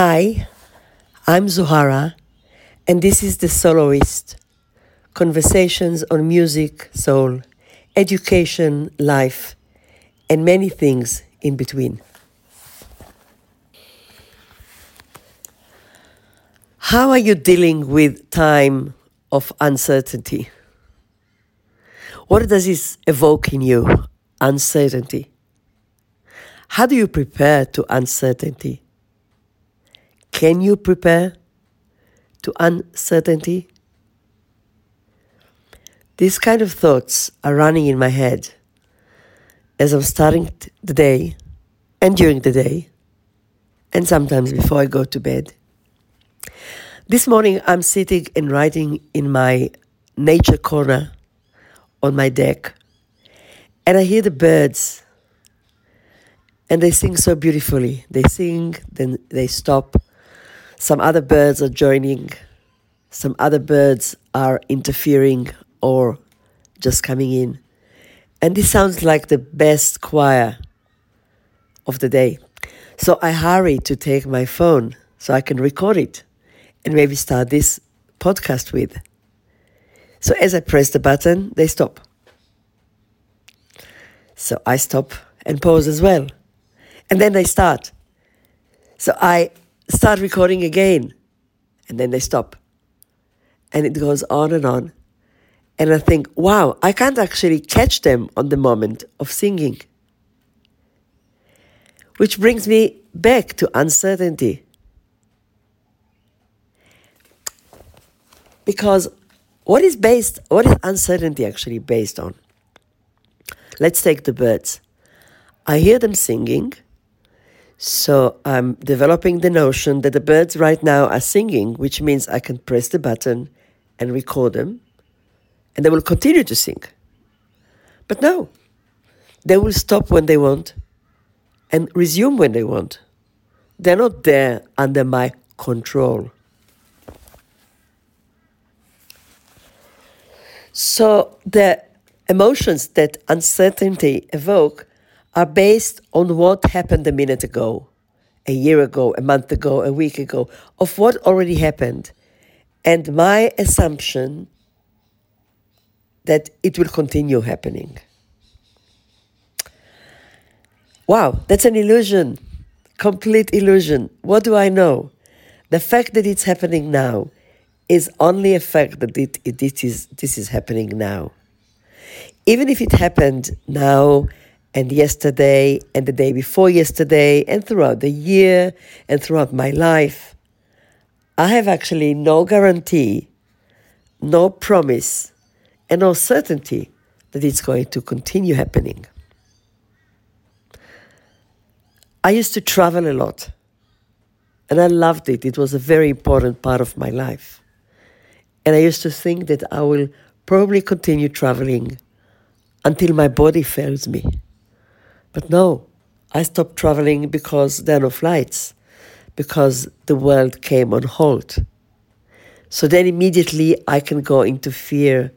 Hi, I'm Zohara, and this is The Souloist Conversations on music, soul, education, life, and many things in between. How are you dealing with time of uncertainty? What does this evoke in you? Uncertainty. How do you prepare to uncertainty? Can you prepare to uncertainty? These kind of thoughts are running in my head as I'm starting the day and during the day, and sometimes before I go to bed. This morning, I'm sitting and writing in my nature corner on my deck, and I hear the birds, and they sing so beautifully. They sing, then they stop. Some other birds are joining, some other birds are interfering or just coming in. And this sounds like the best choir of the day. So I hurry to take my phone so I can record it and maybe start this podcast with. So as I press the button, they stop. So I stop and pause as well. And then they start. So I start recording again. And then they stop. And it goes on and on. And I think, wow, I can't actually catch them on the moment of singing. Which brings me back to uncertainty. Because what is based, what is uncertainty actually based on? Let's take the birds. I hear them singing, so I'm developing the notion that the birds right now are singing, which means I can press the button and record them and they will continue to sing. But no, they will stop when they want and resume when they want. They're not there under my control. So the emotions that uncertainty evoke are based on what happened a minute ago, a year ago, a month ago, a week ago, of what already happened. And my assumption that it will continue happening. Wow, that's an illusion, complete illusion. What do I know? The fact that it's happening now is only a fact that it, it, it is, this is happening now. Even if it happened now and yesterday and the day before yesterday and throughout the year and throughout my life, I have actually no guarantee, no promise and no certainty that it's going to continue happening. I used to travel a lot and I loved it. It was a very important part of my life. And I used to think that I will probably continue traveling until my body fails me. But no, I stopped traveling because there are no flights, because the world came on hold. So then immediately I can go into fear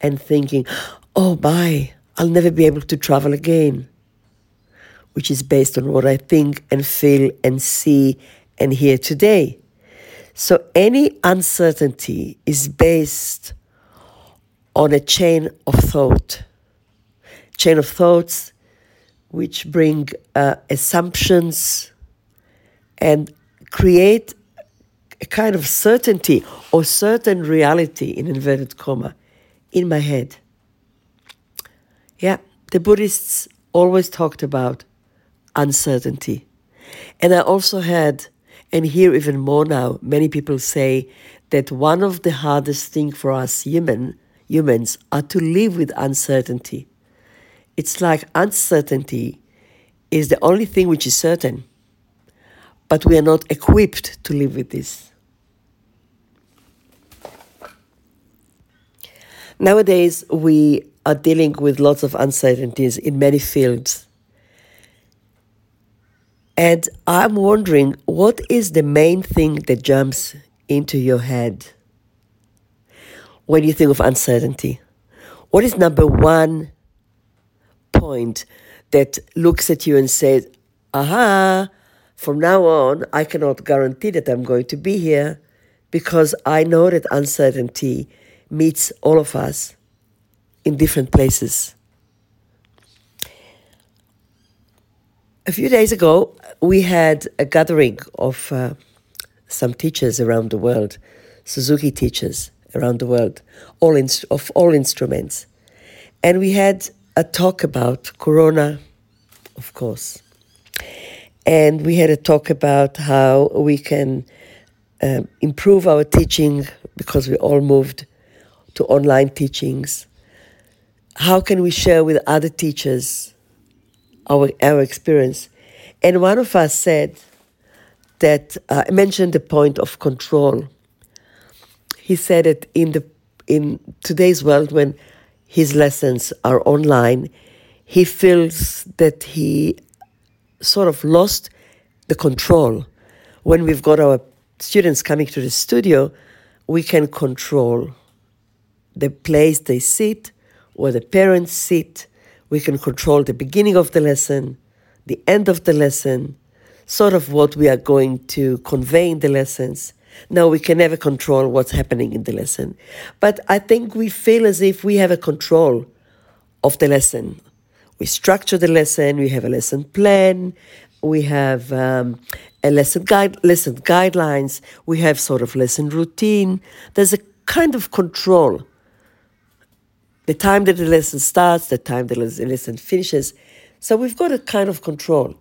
and thinking, oh, my, I'll never be able to travel again, which is based on what I think and feel and see and hear today. So any uncertainty is based on a chain of thought, chain of thoughts which bring uh, assumptions and create a kind of certainty or certain reality in inverted comma in my head. Yeah, the Buddhists always talked about uncertainty. And I also had, and hear even more now, many people say that one of the hardest things for us human, humans are to live with uncertainty. It's like uncertainty is the only thing which is certain, but we are not equipped to live with this. Nowadays, we are dealing with lots of uncertainties in many fields. And I'm wondering what is the main thing that jumps into your head when you think of uncertainty? What is number one point that looks at you and says, aha, from now on, I cannot guarantee that I'm going to be here because I know that uncertainty meets all of us in different places. A few days ago, we had a gathering of uh, some teachers around the world, Suzuki teachers around the world, all of all instruments. And we had a talk about Corona, of course. And we had a talk about how we can um, improve our teaching because we all moved to online teachings. How can we share with other teachers our, our experience? And one of us said that uh, mentioned the point of control. He said that in the in today's world, when his lessons are online, he feels that he sort of lost the control. When we've got our students coming to the studio, we can control the place they sit, where the parents sit. We can control the beginning of the lesson, the end of the lesson, sort of what we are going to convey in the lessons. Now, we can never control what's happening in the lesson, but I think we feel as if we have a control of the lesson, we structure the lesson, we have a lesson plan, we have um, a lesson guide, lesson guidelines, we have sort of lesson routine. There's a kind of control. The time that the lesson starts, the time that the lesson finishes. So we've got a kind of control.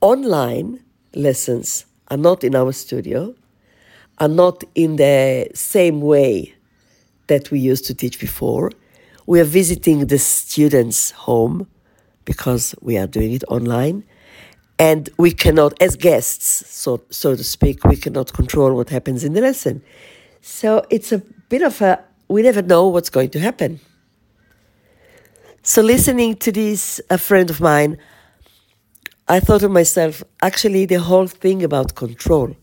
Online lessons are not in our studio, are not in the same way that we used to teach before. We are visiting the students' home because we are doing it online. And we cannot, as guests, so, so to speak, we cannot control what happens in the lesson. So it's a bit of a, we never know what's going to happen. So listening to this, a friend of mine, I thought to myself, actually, the whole thing about control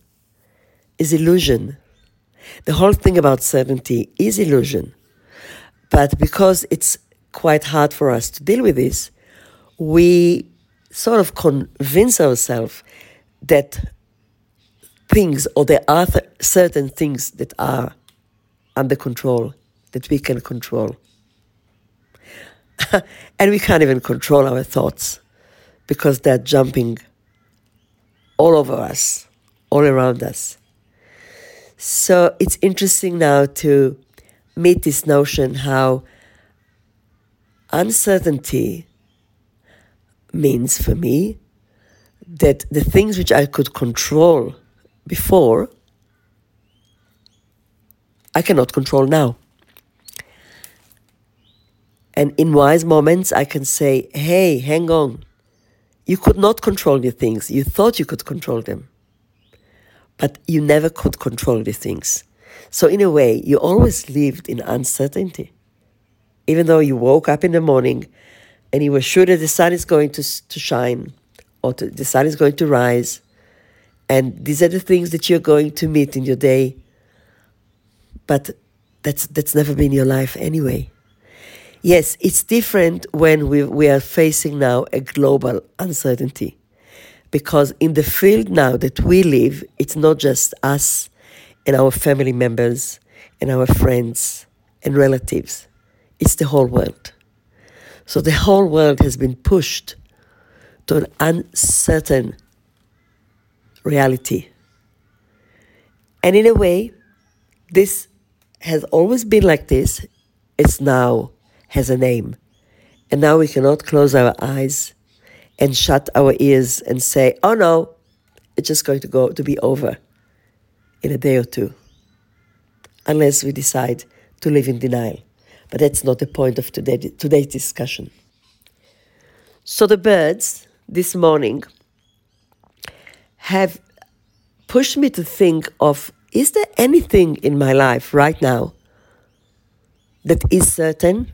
is illusion. The whole thing about certainty is illusion. But because it's quite hard for us to deal with this, we sort of convince ourselves that things or there are th- certain things that are under control that we can control. and we can't even control our thoughts because they're jumping all over us, all around us. So it's interesting now to meet this notion how uncertainty means for me that the things which I could control before, I cannot control now. And in wise moments, I can say, hey, hang on. You could not control the things. You thought you could control them. But you never could control the things. So, in a way, you always lived in uncertainty. Even though you woke up in the morning and you were sure that the sun is going to, to shine or to, the sun is going to rise. And these are the things that you're going to meet in your day. But that's, that's never been your life anyway. Yes, it's different when we, we are facing now a global uncertainty. Because in the field now that we live, it's not just us and our family members and our friends and relatives, it's the whole world. So the whole world has been pushed to an uncertain reality. And in a way, this has always been like this. It's now has a name. And now we cannot close our eyes and shut our ears and say, oh no, it's just going to go to be over in a day or two. Unless we decide to live in denial. But that's not the point of today, today's discussion. So the birds this morning have pushed me to think of is there anything in my life right now that is certain?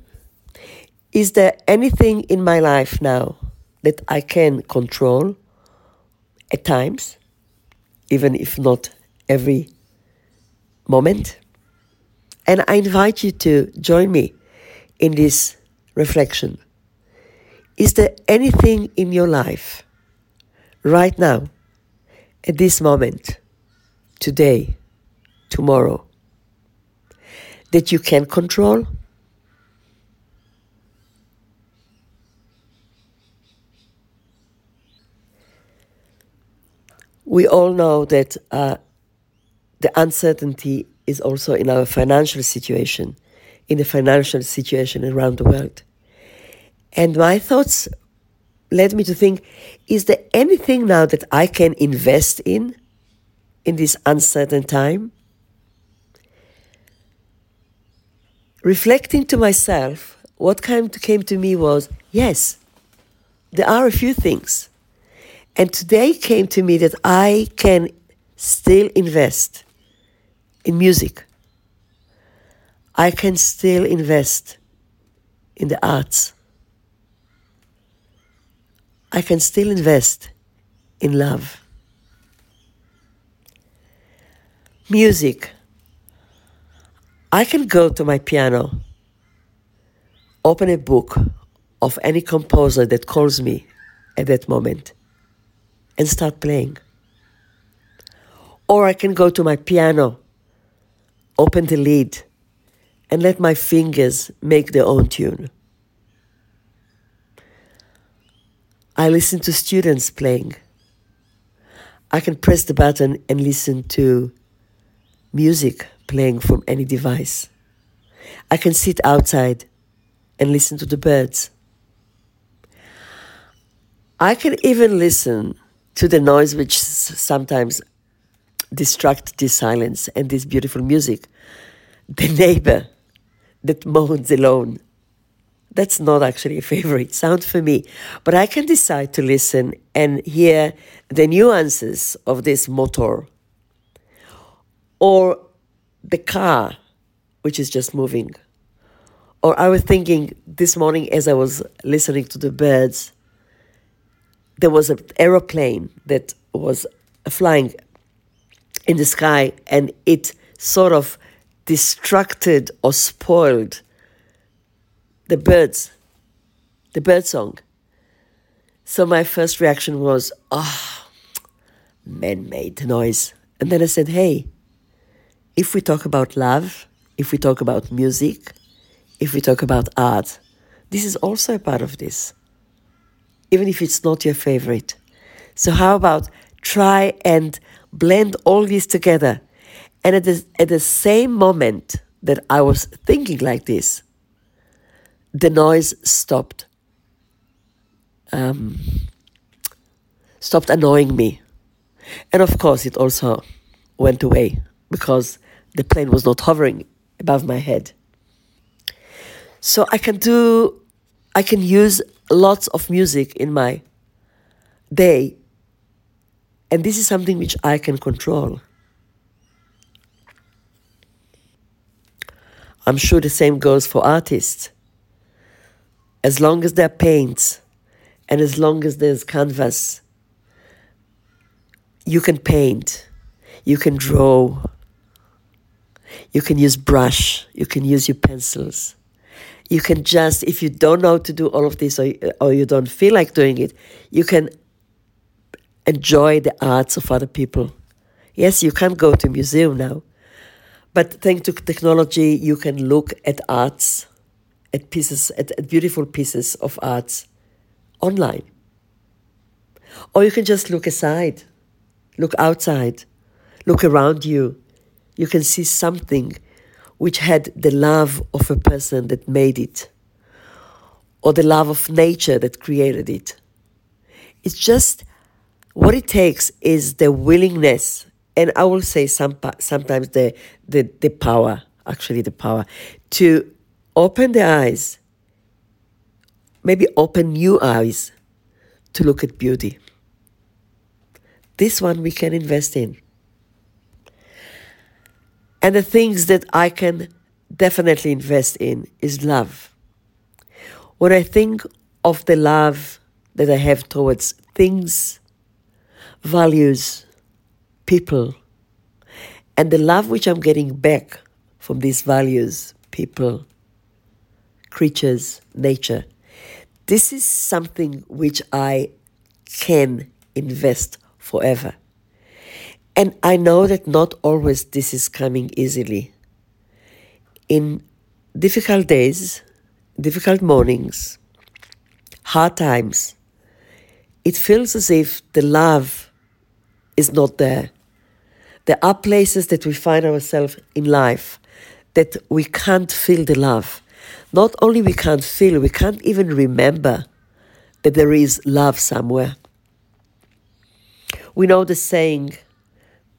Is there anything in my life now that I can control at times, even if not every moment? And I invite you to join me in this reflection. Is there anything in your life right now at this moment, today, tomorrow, that you can control? We all know that uh, the uncertainty is also in our financial situation, in the financial situation around the world. And my thoughts led me to think is there anything now that I can invest in in this uncertain time? Reflecting to myself, what came to, came to me was yes, there are a few things. And today came to me that I can still invest in music. I can still invest in the arts. I can still invest in love. Music. I can go to my piano, open a book of any composer that calls me at that moment, and start playing. Or I can go to my piano, open the lid, and let my fingers make their own tune. I listen to students playing. I can press the button and listen to music playing from any device. I can sit outside and listen to the birds. I can even listen to the noise which sometimes distract this silence and this beautiful music. The neighbor that moans alone that's not actually a favorite sound for me. But I can decide to listen and hear the nuances of this motor or the car, which is just moving. Or I was thinking this morning as I was listening to the birds, there was an aeroplane that was flying in the sky and it sort of distracted or spoiled the birds, the bird song. So my first reaction was, ah, oh, man made noise. And then I said, hey, if we talk about love, if we talk about music, if we talk about art, this is also a part of this, even if it's not your favorite. So, how about try and blend all these together? And at the, at the same moment that I was thinking like this, the noise stopped. Um, stopped annoying me. And of course, it also went away because the plane was not hovering above my head. So I can do, I can use lots of music in my day, and this is something which I can control. I'm sure the same goes for artists as long as there are paints and as long as there's canvas, you can paint, you can draw, you can use brush, you can use your pencils. You can just, if you don't know how to do all of this or, uh, or you don't feel like doing it, you can enjoy the arts of other people. Yes, you can't go to a museum now, but thanks to technology, you can look at arts at pieces, at, at beautiful pieces of arts online. Or you can just look aside, look outside, look around you. You can see something which had the love of a person that made it, or the love of nature that created it. It's just what it takes is the willingness, and I will say some, sometimes the, the, the power, actually, the power to open the eyes, maybe open new eyes to look at beauty. This one we can invest in. And the things that I can definitely invest in is love. When I think of the love that I have towards things, values, people, and the love which I'm getting back from these values, people, creatures, nature. This is something which I can invest forever. And I know that not always this is coming easily. In difficult days, difficult mornings, hard times, it feels as if the love is not there. There are places that we find ourselves in life that we can't feel the love. Not only we can't feel, we can't even remember that there is love somewhere. We know the saying,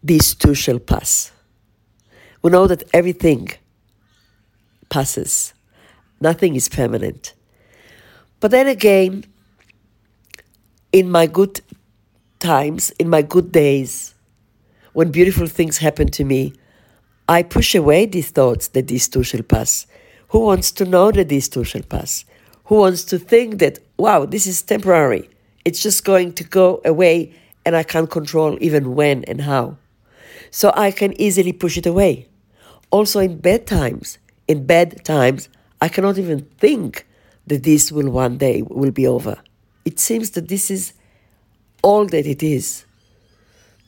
these too shall pass. We know that everything passes. Nothing is permanent. But then again, in my good times, in my good days, when beautiful things happen to me, I push away these thoughts that these too shall pass. Who wants to know that these too shall pass? Who wants to think that, wow, this is temporary? It's just going to go away and I can't control even when and how. So I can easily push it away. Also, in bad times, in bad times, I cannot even think that this will one day will be over. It seems that this is all that it is.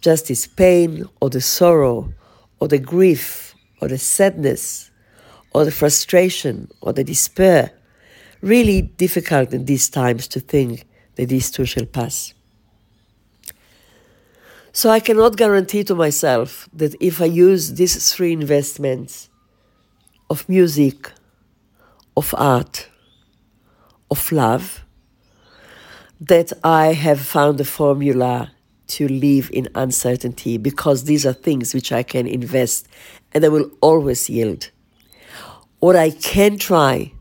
Just this pain or the sorrow or the grief or the sadness or the frustration or the despair. Really difficult in these times to think that these too shall pass. So I cannot guarantee to myself that if I use these three investments of music, of art, of love, that I have found a formula to live in uncertainty because these are things which I can invest and they will always yield. What I can try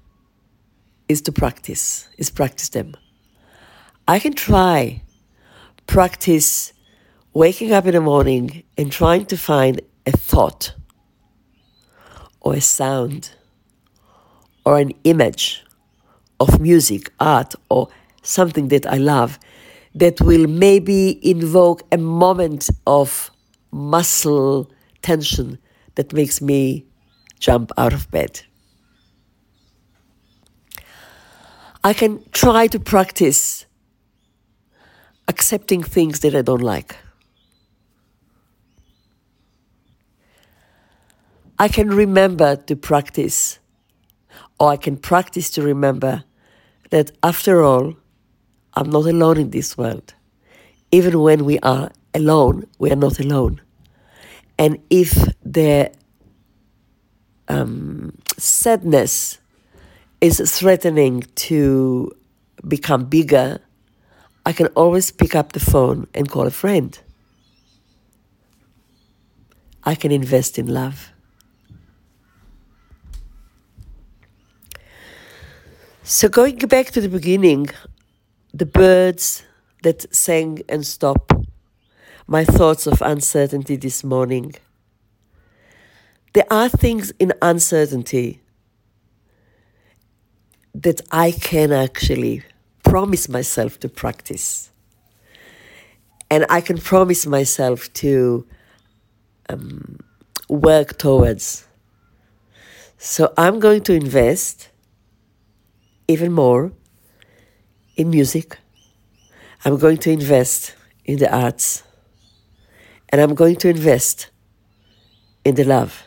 is to practice, is practice them. I can try practice waking up in the morning and trying to find a thought or a sound or an image of music, art, or something that I love that will maybe invoke a moment of muscle tension that makes me jump out of bed. I can try to practice accepting things that I don't like. I can remember to practice, or I can practice to remember that after all, I'm not alone in this world. Even when we are alone, we are not alone. And if the um, sadness is threatening to become bigger, I can always pick up the phone and call a friend. I can invest in love. So, going back to the beginning, the birds that sang and stopped, my thoughts of uncertainty this morning. There are things in uncertainty that I can actually promise myself to practice. And I can promise myself to um, work towards. So I'm going to invest even more in music. I'm going to invest in the arts. And I'm going to invest in the love.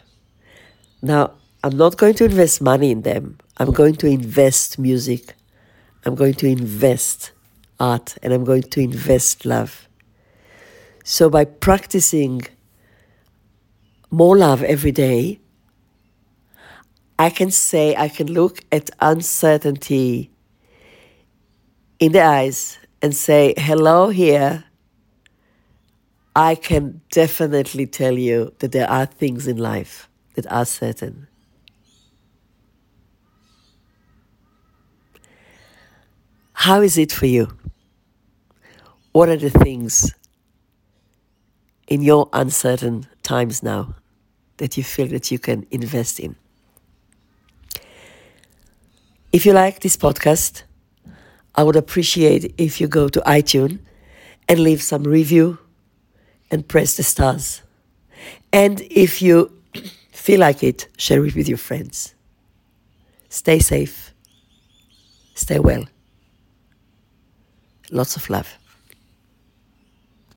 Now, I'm not going to invest money in them. I'm going to invest music. I'm going to invest art. And I'm going to invest love. So by practicing more love every day, I can say, I can look at uncertainty in the eyes and say, hello here. I can definitely tell you that there are things in life that are certain. How is it for you? What are the things in your uncertain times now that you feel that you can invest in? If you like this podcast, I would appreciate if you go to iTunes and leave some review and press the stars. And if you feel like it, share it with your friends. Stay safe. Stay well. Lots of love.